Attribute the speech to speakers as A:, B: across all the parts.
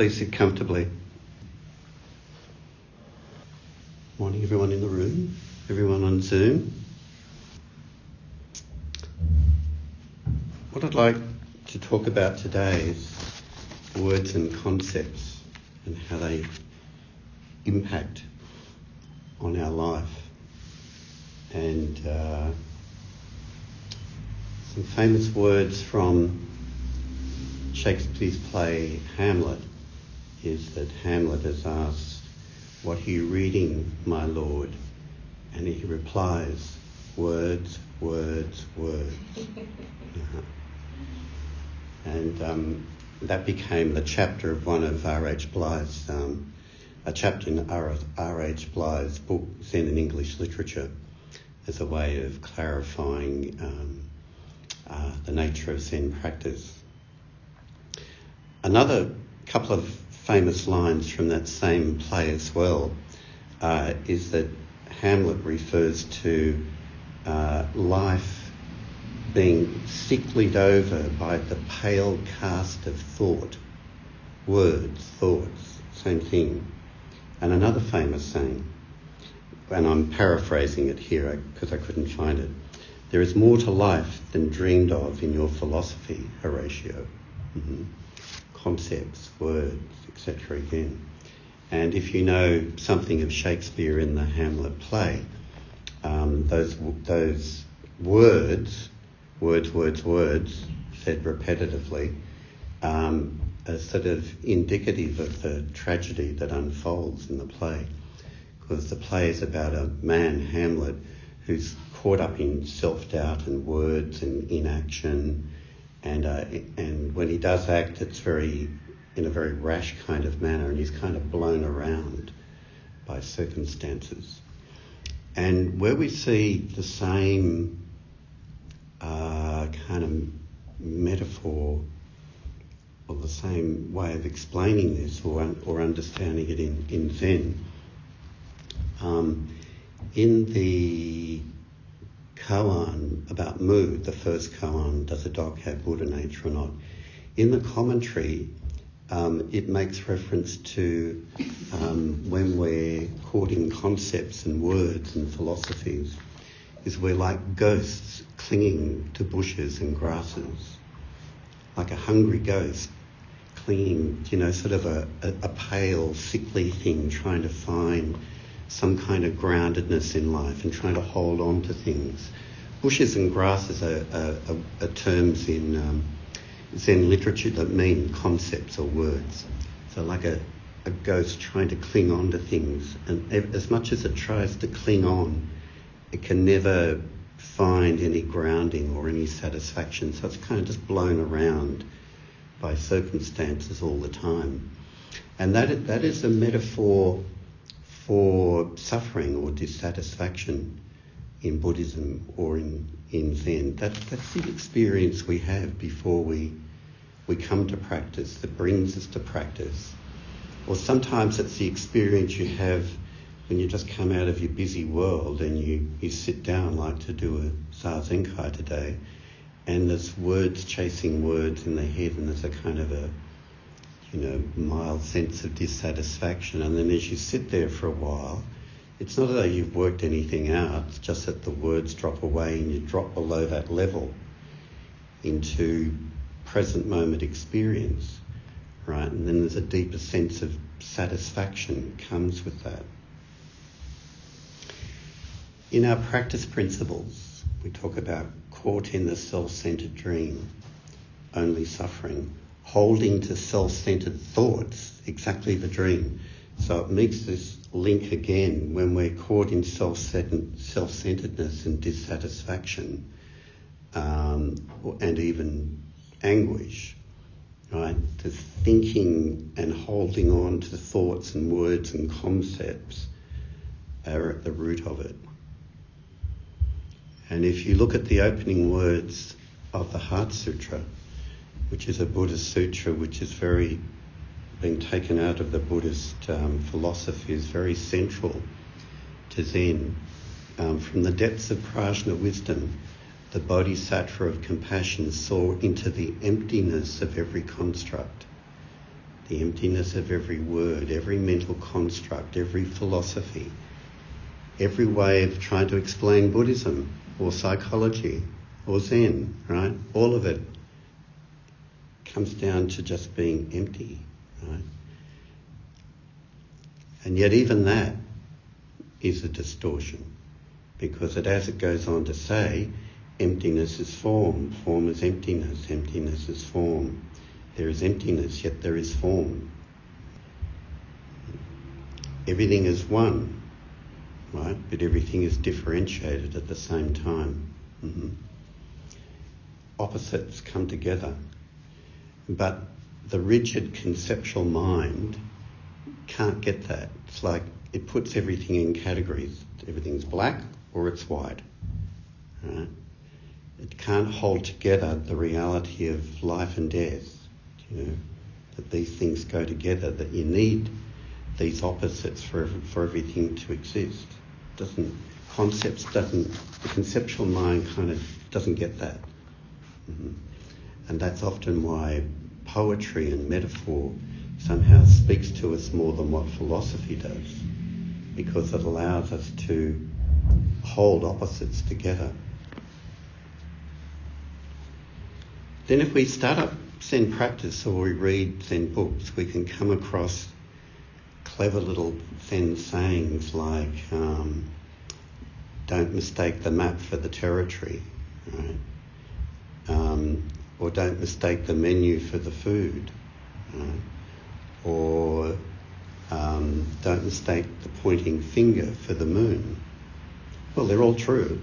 A: Please sit comfortably. Morning, everyone in the room, everyone on Zoom. What I'd like to talk about today is words and concepts and how they impact on our life. And uh, some famous words from Shakespeare's play Hamlet is that Hamlet is asked, What are you reading, my lord? And he replies, Words, words, words. uh-huh. And um, that became the chapter of one of R.H. Blyth's, um, a chapter in R.H. Blyth's book, Zen in English Literature, as a way of clarifying um, uh, the nature of Zen practice. Another couple of famous lines from that same play as well uh, is that Hamlet refers to uh, life being sicklied over by the pale cast of thought, words, thoughts, same thing. And another famous saying, and I'm paraphrasing it here because I couldn't find it. There is more to life than dreamed of in your philosophy, Horatio. Mm-hmm concepts, words, etc. again. And if you know something of Shakespeare in the Hamlet play, um, those, those words, words, words, words, said repetitively, um, are sort of indicative of the tragedy that unfolds in the play. Because the play is about a man, Hamlet, who's caught up in self doubt and words and inaction and uh, and when he does act, it's very in a very rash kind of manner, and he's kind of blown around by circumstances. And where we see the same uh, kind of metaphor or the same way of explaining this or, un- or understanding it in, in Zen, um, in the koan about mu, the first koan, does a dog have Buddha nature or not? In the commentary, um, it makes reference to um, when we're courting concepts and words and philosophies, is we're like ghosts clinging to bushes and grasses, like a hungry ghost clinging, you know, sort of a, a, a pale, sickly thing trying to find some kind of groundedness in life and trying to hold on to things. Bushes and grasses are, are, are, terms in um, Zen literature that mean concepts or words. So, like a, a ghost trying to cling on to things, and as much as it tries to cling on, it can never find any grounding or any satisfaction. So, it's kind of just blown around by circumstances all the time. And that, that is a metaphor for suffering or dissatisfaction in Buddhism or in, in Zen. That, that's the experience we have before we, we come to practice, that brings us to practice. Or sometimes it's the experience you have when you just come out of your busy world and you, you sit down like to do a Zazenkai today and there's words chasing words in the head and there's a kind of a you know, mild sense of dissatisfaction. And then as you sit there for a while, it's not though you've worked anything out, it's just that the words drop away and you drop below that level into present moment experience, right? And then there's a deeper sense of satisfaction comes with that. In our practice principles, we talk about caught in the self centered dream, only suffering holding to self centered thoughts, exactly the dream. So it makes this link again when we're caught in self centeredness and dissatisfaction um, and even anguish, right? The thinking and holding on to thoughts and words and concepts are at the root of it. And if you look at the opening words of the Heart Sutra, which is a Buddhist sutra which is very been taken out of the Buddhist um, philosophy, is very central to Zen. Um, from the depths of prajna wisdom, the bodhisattva of compassion saw into the emptiness of every construct, the emptiness of every word, every mental construct, every philosophy, every way of trying to explain Buddhism or psychology or Zen, right? All of it comes down to just being empty, right? And yet, even that is a distortion because it, as it goes on to say, emptiness is form, form is emptiness, emptiness is form. There is emptiness, yet there is form. Everything is one, right? But everything is differentiated at the same time. Mm-hmm. Opposites come together. But the rigid conceptual mind can't get that. It's like it puts everything in categories. Everything's black or it's white. Right? It can't hold together the reality of life and death. You know, that these things go together. That you need these opposites for for everything to exist. Doesn't concepts doesn't the conceptual mind kind of doesn't get that. Mm-hmm. And that's often why poetry and metaphor somehow speaks to us more than what philosophy does, because it allows us to hold opposites together. Then, if we start up Zen practice or we read Zen books, we can come across clever little Zen sayings like um, don't mistake the map for the territory, right? Um, or don't mistake the menu for the food, right? or um, don't mistake the pointing finger for the moon. Well, they're all true.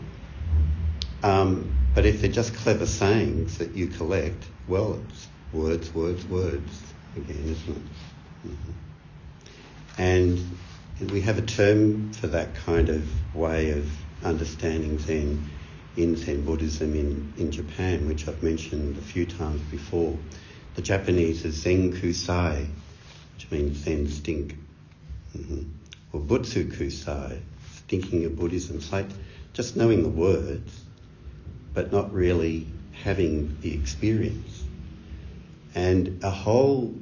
A: Um, but if they're just clever sayings that you collect, well, it's words, words, words again, isn't it? Mm-hmm. And we have a term for that kind of way of understanding Zen in Zen Buddhism in, in Japan, which I've mentioned a few times before. The Japanese is Zen Kusai, which means Zen stink. Mm-hmm. Or Butsu Kusai, stinking of Buddhism. It's like just knowing the words, but not really having the experience. And a whole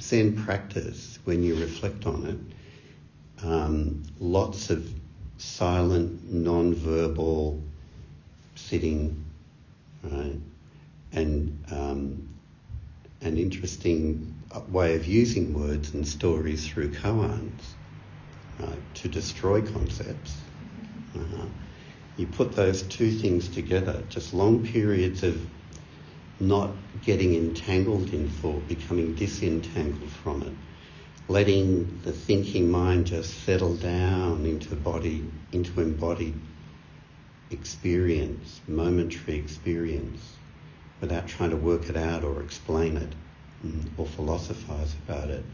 A: Zen practice, when you reflect on it, um, lots of silent, non-verbal sitting, right, and um, an interesting way of using words and stories through koans, right, to destroy concepts. Uh, you put those two things together, just long periods of not getting entangled in thought, becoming disentangled from it, letting the thinking mind just settle down into body, into embodied experience, momentary experience, without trying to work it out or explain it mm, or philosophize about it.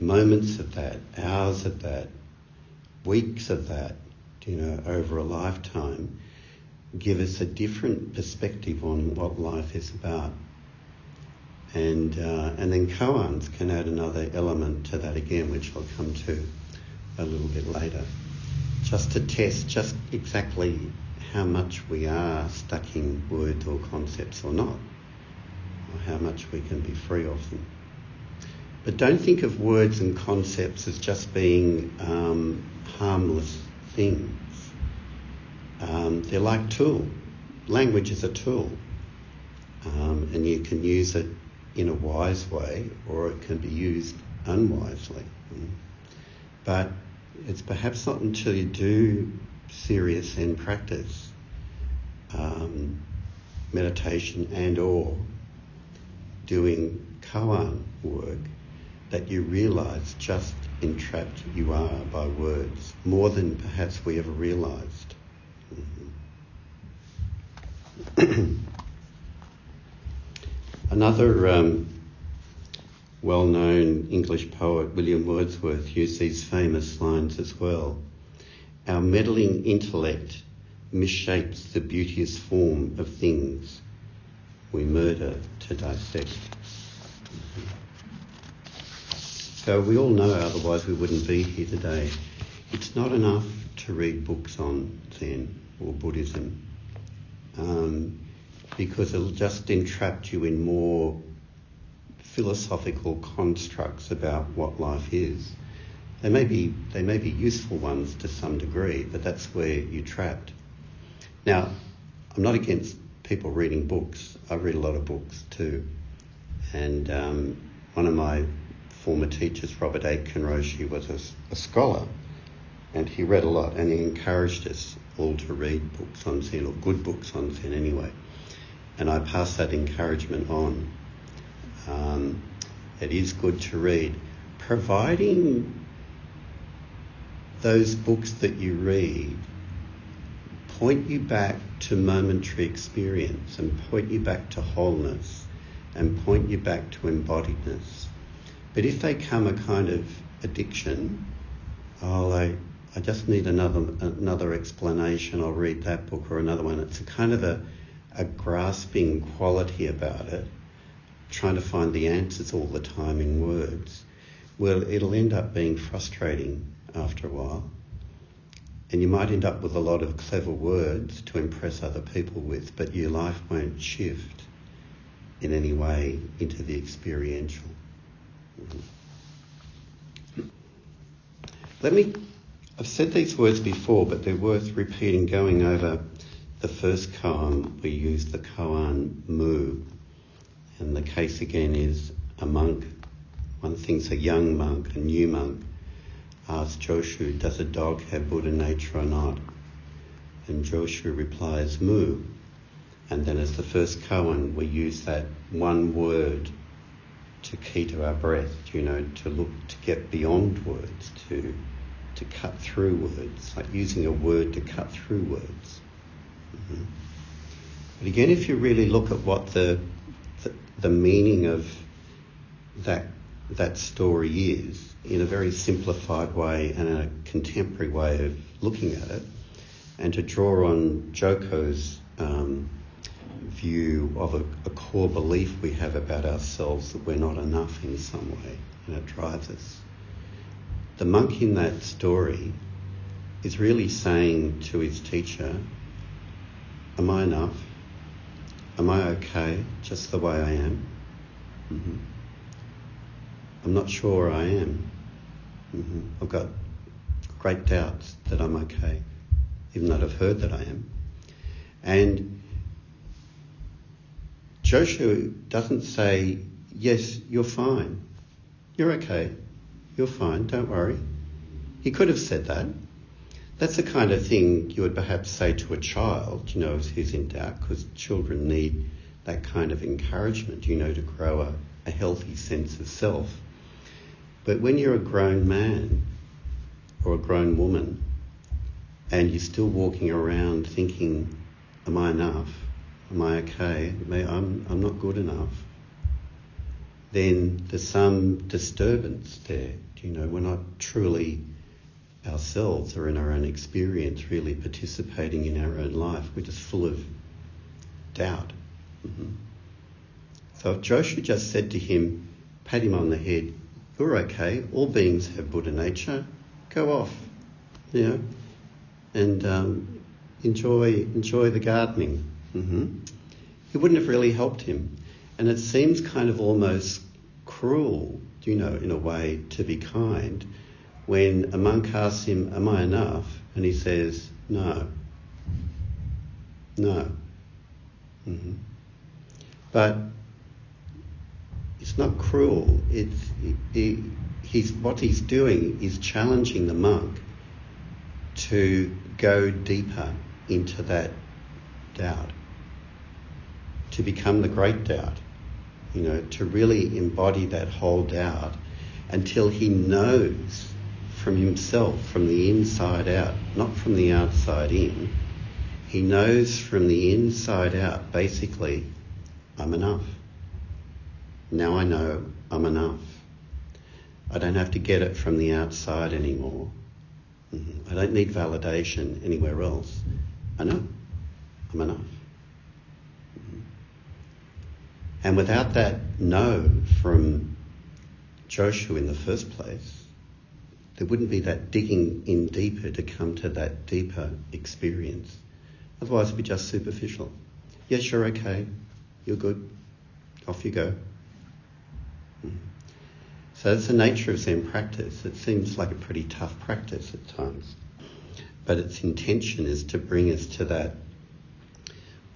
A: Moments of that, hours of that, weeks of that, you know, over a lifetime, give us a different perspective on what life is about. And, uh, and then koans can add another element to that again, which I'll come to a little bit later just to test just exactly how much we are stuck in words or concepts or not, or how much we can be free of them. But don't think of words and concepts as just being um, harmless things. Um, they're like tool. Language is a tool, um, and you can use it in a wise way, or it can be used unwisely. But it's perhaps not until you do serious Zen practice, um, meditation and or doing koan work that you realize just entrapped you are by words, more than perhaps we ever realized. Mm-hmm. Another um, well known English poet William Wordsworth used these famous lines as well. Our meddling intellect misshapes the beauteous form of things we murder to dissect. So we all know, otherwise we wouldn't be here today. It's not enough to read books on Zen or Buddhism um, because it'll just entrap you in more philosophical constructs about what life is. They may be they may be useful ones to some degree, but that's where you're trapped. Now, I'm not against people reading books. I read a lot of books too, and um, one of my former teachers, Robert Aitken Roshi, was a, a scholar, and he read a lot, and he encouraged us all to read books on Zen, or good books on Zen anyway. And I pass that encouragement on. Um, it is good to read, providing those books that you read point you back to momentary experience and point you back to wholeness and point you back to embodiedness. But if they come a kind of addiction, oh, I, I just need another another explanation. I'll read that book or another one. It's a kind of a, a grasping quality about it, trying to find the answers all the time in words. Well, it'll end up being frustrating after a while. And you might end up with a lot of clever words to impress other people with, but your life won't shift in any way into the experiential. Let me, I've said these words before, but they're worth repeating going over the first koan. We use the koan mu. And the case again is a monk. One thinks a young monk, a new monk, asks Joshu, does a dog have Buddha nature or not? And Joshu replies, mu. And then as the first koan, we use that one word to key to our breath, you know, to look, to get beyond words, to, to cut through words, like using a word to cut through words. Mm-hmm. But again, if you really look at what the, the, meaning of that, that story is, in a very simplified way and a contemporary way of looking at it, and to draw on Joko's um, view of a, a, core belief we have about ourselves that we're not enough in some way, and it drives us. The monk in that story is really saying to his teacher, Am I enough? Am I okay just the way I am? Mm-hmm. I'm not sure I am. Mm-hmm. I've got great doubts that I'm okay, even though I've heard that I am. And Joshu doesn't say, Yes, you're fine. You're okay. You're fine. Don't worry. He could have said that. That's the kind of thing you would perhaps say to a child, you know, who's in doubt, because children need that kind of encouragement, you know, to grow a, a healthy sense of self. But when you're a grown man or a grown woman and you're still walking around thinking, Am I enough? Am I okay? I'm, I'm not good enough. Then there's some disturbance there. You know, we're not truly ourselves or in our own experience really participating in our own life. We're just full of doubt. Mm-hmm. So if Joshu just said to him, pat him on the head, you're okay. All beings have Buddha nature. Go off, you know, and um, enjoy enjoy the gardening. Mm-hmm. It wouldn't have really helped him, and it seems kind of almost cruel, you know, in a way, to be kind when a monk asks him, "Am I enough?" and he says, "No, no." Mm-hmm. But it's not cruel. It's it, he's what he's doing is challenging the monk to go deeper into that doubt, to become the great doubt. You know, to really embody that whole doubt until he knows from himself, from the inside out, not from the outside in. He knows from the inside out, basically, I'm enough. Now I know I'm enough. I don't have to get it from the outside anymore. Mm-hmm. I don't need validation anywhere else. I know I'm enough. Mm-hmm. And without that no from Joshu in the first place, there wouldn't be that digging in deeper to come to that deeper experience. Otherwise, it'd be just superficial. Yes, you're okay. You're good. Off you go. Mm. So that's the nature of Zen practice. It seems like a pretty tough practice at times, but its intention is to bring us to that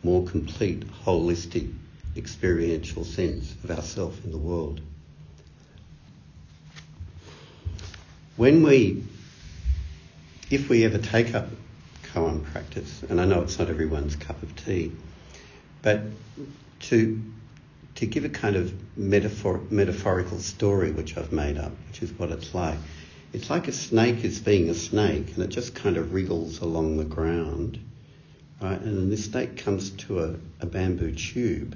A: more complete, holistic, experiential sense of ourself in the world. When we, if we ever take up koan practice, and I know it's not everyone's cup of tea, but to to give a kind of metaphor, metaphorical story which I've made up, which is what it's like. It's like a snake is being a snake and it just kind of wriggles along the ground, right? And then this snake comes to a, a bamboo tube,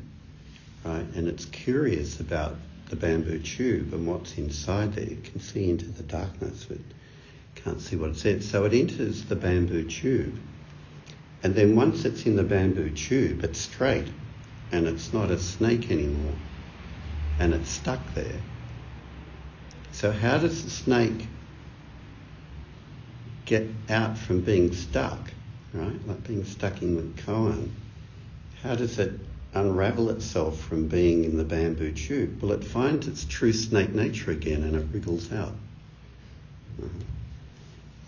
A: right? And it's curious about the bamboo tube and what's inside there. You can see into the darkness, but can't see what it's in. So it enters the bamboo tube. And then once it's in the bamboo tube, it's straight and it's not a snake anymore and it's stuck there. So, how does the snake get out from being stuck, right? Like being stuck in the koan? How does it unravel itself from being in the bamboo tube? Well, it finds its true snake nature again and it wriggles out.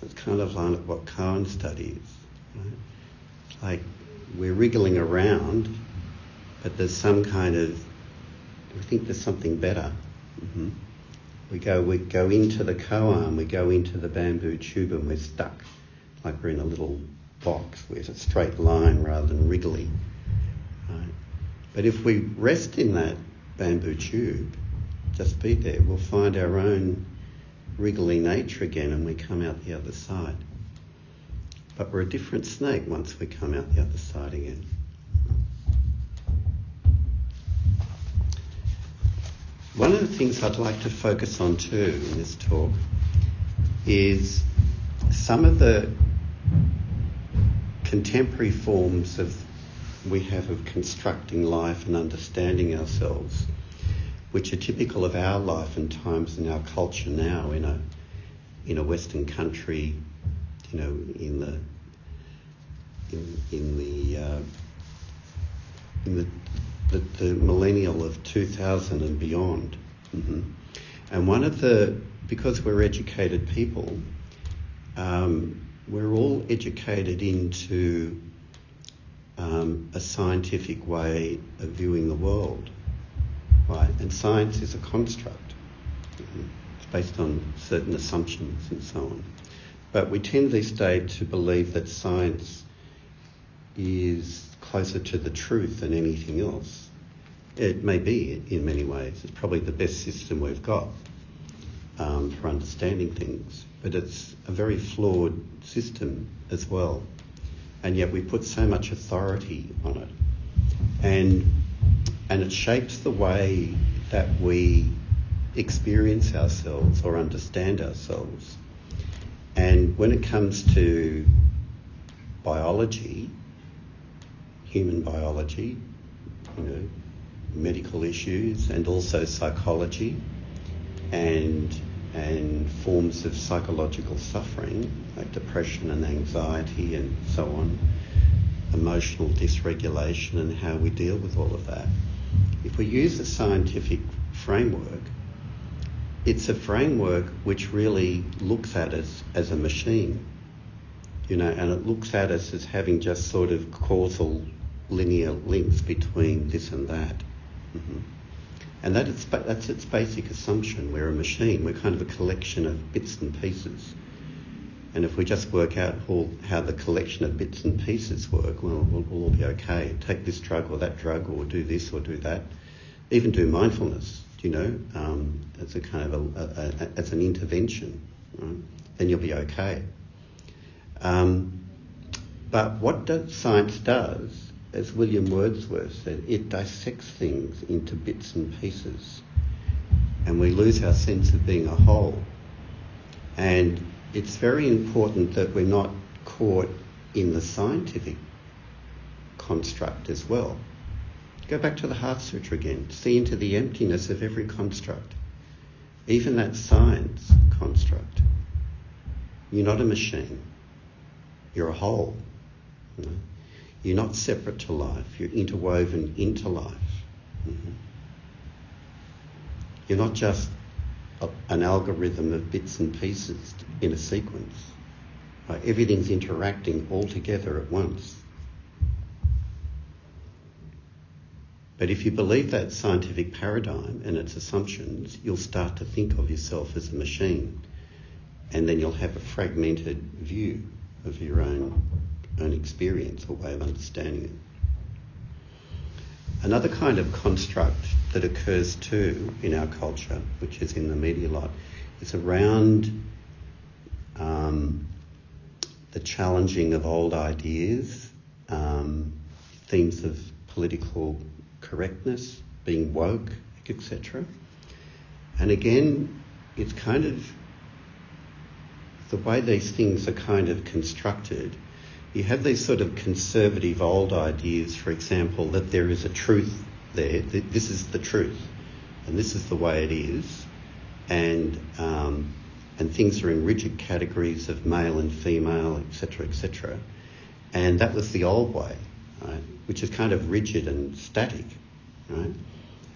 A: It's kind of like what koan studies. Right? Like we're wriggling around but there's some kind of, we think there's something better. Mm-hmm. We go, we go into the koan, we go into the bamboo tube and we're stuck, like we're in a little box where it's a straight line rather than wriggly. But if we rest in that bamboo tube, just be there, we'll find our own wriggly nature again and we come out the other side. But we're a different snake once we come out the other side again. One of the things I'd like to focus on too in this talk is some of the contemporary forms of we have of constructing life and understanding ourselves, which are typical of our life and times in our culture now in a in a Western country, you know, in the in, in the uh, in the the, the millennial of 2000 and beyond. Mm-hmm. And one of the, because we're educated people, um, we're all educated into um, a scientific way of viewing the world, right? And science is a construct. It's based on certain assumptions and so on. But we tend these days to believe that science is closer to the truth than anything else. It may be in many ways. It's probably the best system we've got um, for understanding things, but it's a very flawed system as well. And yet we put so much authority on it. And, and it shapes the way that we experience ourselves or understand ourselves. And when it comes to biology, human biology, you know, medical issues and also psychology and and forms of psychological suffering like depression and anxiety and so on, emotional dysregulation and how we deal with all of that. If we use a scientific framework, it's a framework which really looks at us as a machine, you know, and it looks at us as having just sort of causal linear links between this and that. Mm-hmm. And that is, that's its basic assumption. We're a machine. We're kind of a collection of bits and pieces. And if we just work out all, how the collection of bits and pieces work, well, we'll, we'll all be okay. Take this drug or that drug, or do this or do that. Even do mindfulness, you know, um, as a kind of a, a, a, as an intervention, right? then you'll be okay. Um, but what science does as William Wordsworth said, it dissects things into bits and pieces, and we lose our sense of being a whole. And it's very important that we're not caught in the scientific construct as well. Go back to the Heart Sutra again. See into the emptiness of every construct, even that science construct. You're not a machine. You're a whole. You know? You're not separate to life, you're interwoven into life. Mm-hmm. You're not just a, an algorithm of bits and pieces in a sequence. Right? Everything's interacting all together at once. But if you believe that scientific paradigm and its assumptions, you'll start to think of yourself as a machine. And then you'll have a fragmented view of your own, own experience or way of understanding it. Another kind of construct that occurs too in our culture, which is in the media a lot, is around um, the challenging of old ideas, um, themes of political correctness, being woke, etc. And again, it's kind of the way these things are kind of constructed. You have these sort of conservative old ideas, for example, that there is a truth there, that this is the truth, and this is the way it is, and um, and things are in rigid categories of male and female, etc., etc. And that was the old way, right? Which is kind of rigid and static, right?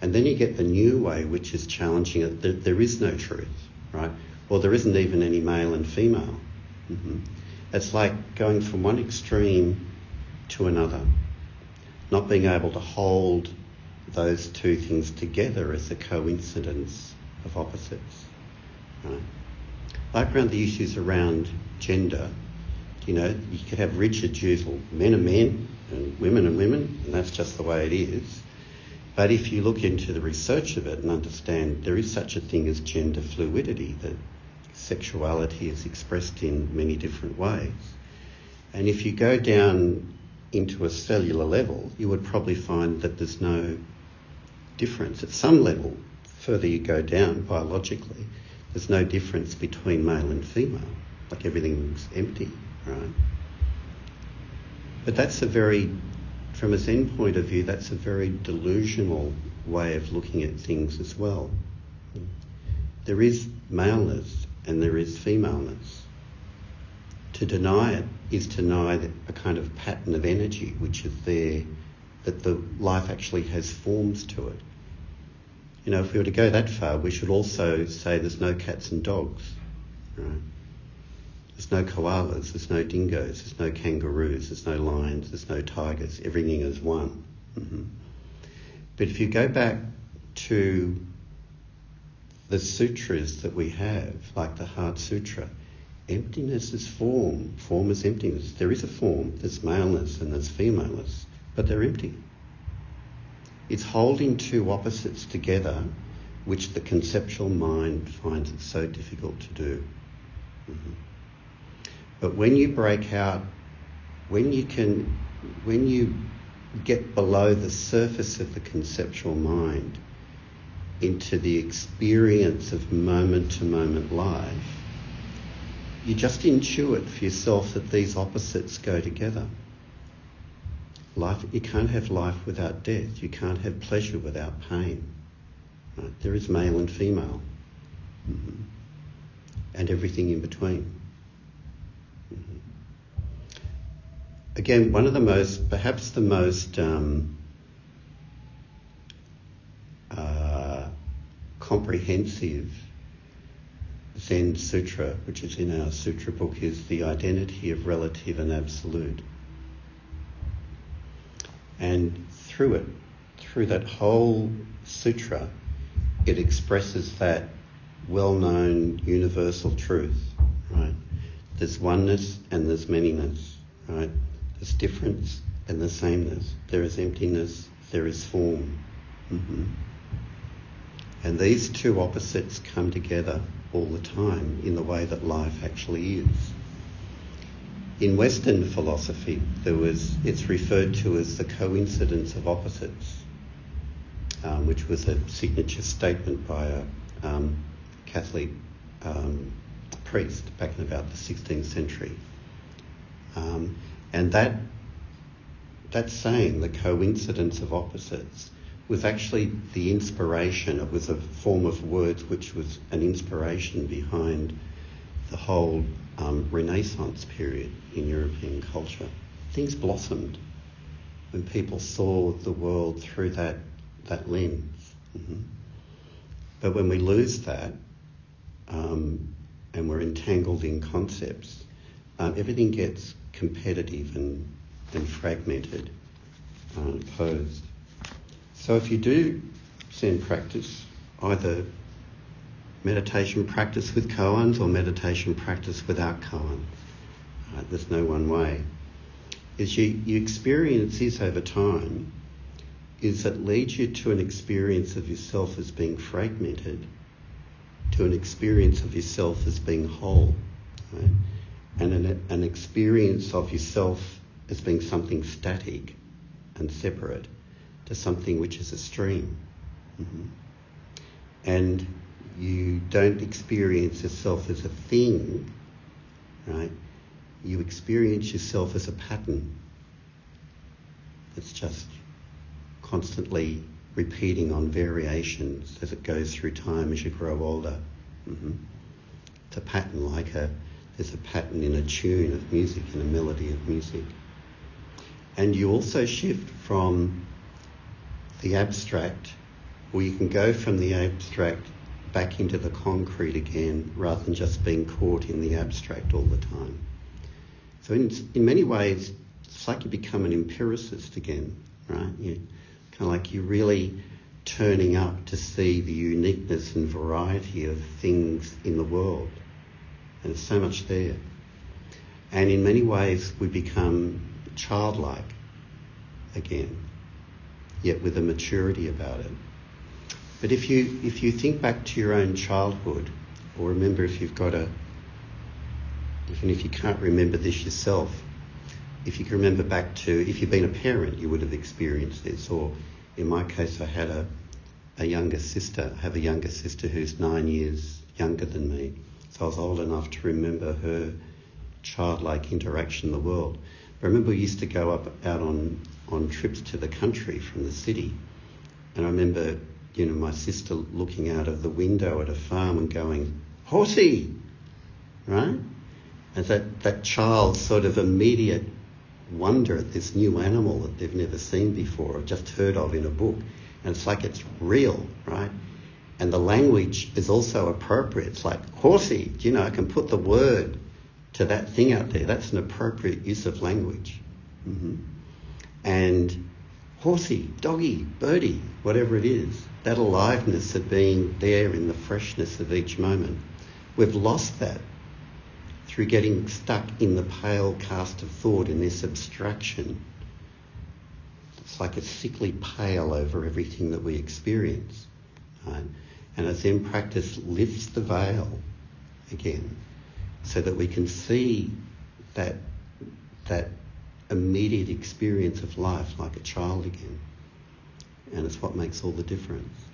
A: And then you get the new way, which is challenging it. There, there is no truth, right? Or there isn't even any male and female. Mm-hmm. It's like going from one extreme to another, not being able to hold those two things together as a coincidence of opposites. Right? Like around the issues around gender, you know, you could have rigid views, well, men are men and women are women, and that's just the way it is. But if you look into the research of it and understand there is such a thing as gender fluidity, that sexuality is expressed in many different ways. And if you go down into a cellular level, you would probably find that there's no difference. At some level, further you go down biologically, there's no difference between male and female. Like everything's empty, right? But that's a very, from a Zen point of view, that's a very delusional way of looking at things as well. There is maleness and there is femaleness. To deny it is to deny a kind of pattern of energy which is there, that the life actually has forms to it. You know, if we were to go that far, we should also say there's no cats and dogs, right? There's no koalas, there's no dingoes, there's no kangaroos, there's no lions, there's no tigers. Everything is one. Mm-hmm. But if you go back to the sutras that we have, like the Heart Sutra, emptiness is form. Form is emptiness. There is a form. There's maleness and there's femaleness, but they're empty. It's holding two opposites together, which the conceptual mind finds it so difficult to do. Mm-hmm. But when you break out, when you can, when you get below the surface of the conceptual mind, into the experience of moment to moment life, you just intuit for yourself that these opposites go together. Life, you can't have life without death. You can't have pleasure without pain. Right? There is male and female, mm-hmm. and everything in between. Mm-hmm. Again, one of the most, perhaps the most um, uh, comprehensive Zen Sutra, which is in our Sutra book, is the identity of relative and absolute. And through it, through that whole sutra, it expresses that well known universal truth, right? There's oneness and there's manyness, right? There's difference and the sameness. There is emptiness, there is form. Mm-hmm. And these two opposites come together all the time in the way that life actually is. In Western philosophy, there was it's referred to as the coincidence of opposites, um, which was a signature statement by a um, Catholic um, priest back in about the 16th century. Um, and that that saying, the coincidence of opposites, was actually the inspiration. It was a form of words which was an inspiration behind the whole um, Renaissance period in European culture. Things blossomed when people saw the world through that, that lens. Mm-hmm. But when we lose that um, and we're entangled in concepts, um, everything gets competitive and, and fragmented and opposed. So if you do Zen practice, either meditation practice with koans or meditation practice without koans, uh, there's no one way, is you, you experience this over time is that leads you to an experience of yourself as being fragmented, to an experience of yourself as being whole, right? and an, an experience of yourself as being something static and separate to something which is a stream. Mm-hmm. And you don't experience yourself as a thing, right? You experience yourself as a pattern that's just constantly repeating on variations as it goes through time as you grow older. Mm-hmm. It's a pattern like a there's a pattern in a tune of music, in a melody of music. And you also shift from the abstract, or you can go from the abstract back into the concrete again rather than just being caught in the abstract all the time. So, in, in many ways, it's like you become an empiricist again, right? You, kind of like you're really turning up to see the uniqueness and variety of things in the world. And there's so much there. And in many ways, we become childlike again, yet with a maturity about it. But if you, if you think back to your own childhood, or remember if you've got a, even if you can't remember this yourself, if you can remember back to, if you've been a parent, you would have experienced this. Or in my case, I had a, a younger sister. I have a younger sister who's nine years younger than me. So I was old enough to remember her childlike interaction in the world. But I remember we used to go up out on, on trips to the country from the city. And I remember, you know, my sister looking out of the window at a farm and going, Horsey! Right? And that, that child's sort of immediate wonder at this new animal that they've never seen before or just heard of in a book. And it's like it's real, right? And the language is also appropriate. It's like horsey, you know, I can put the word to that thing out there. That's an appropriate use of language. Mm-hmm. And horsey, doggy, birdie, whatever it is, that aliveness of being there in the freshness of each moment. We've lost that through getting stuck in the pale cast of thought in this abstraction. It's like a sickly pale over everything that we experience. Right? And a Zen practice lifts the veil again so that we can see that, that immediate experience of life like a child again. And it's what makes all the difference.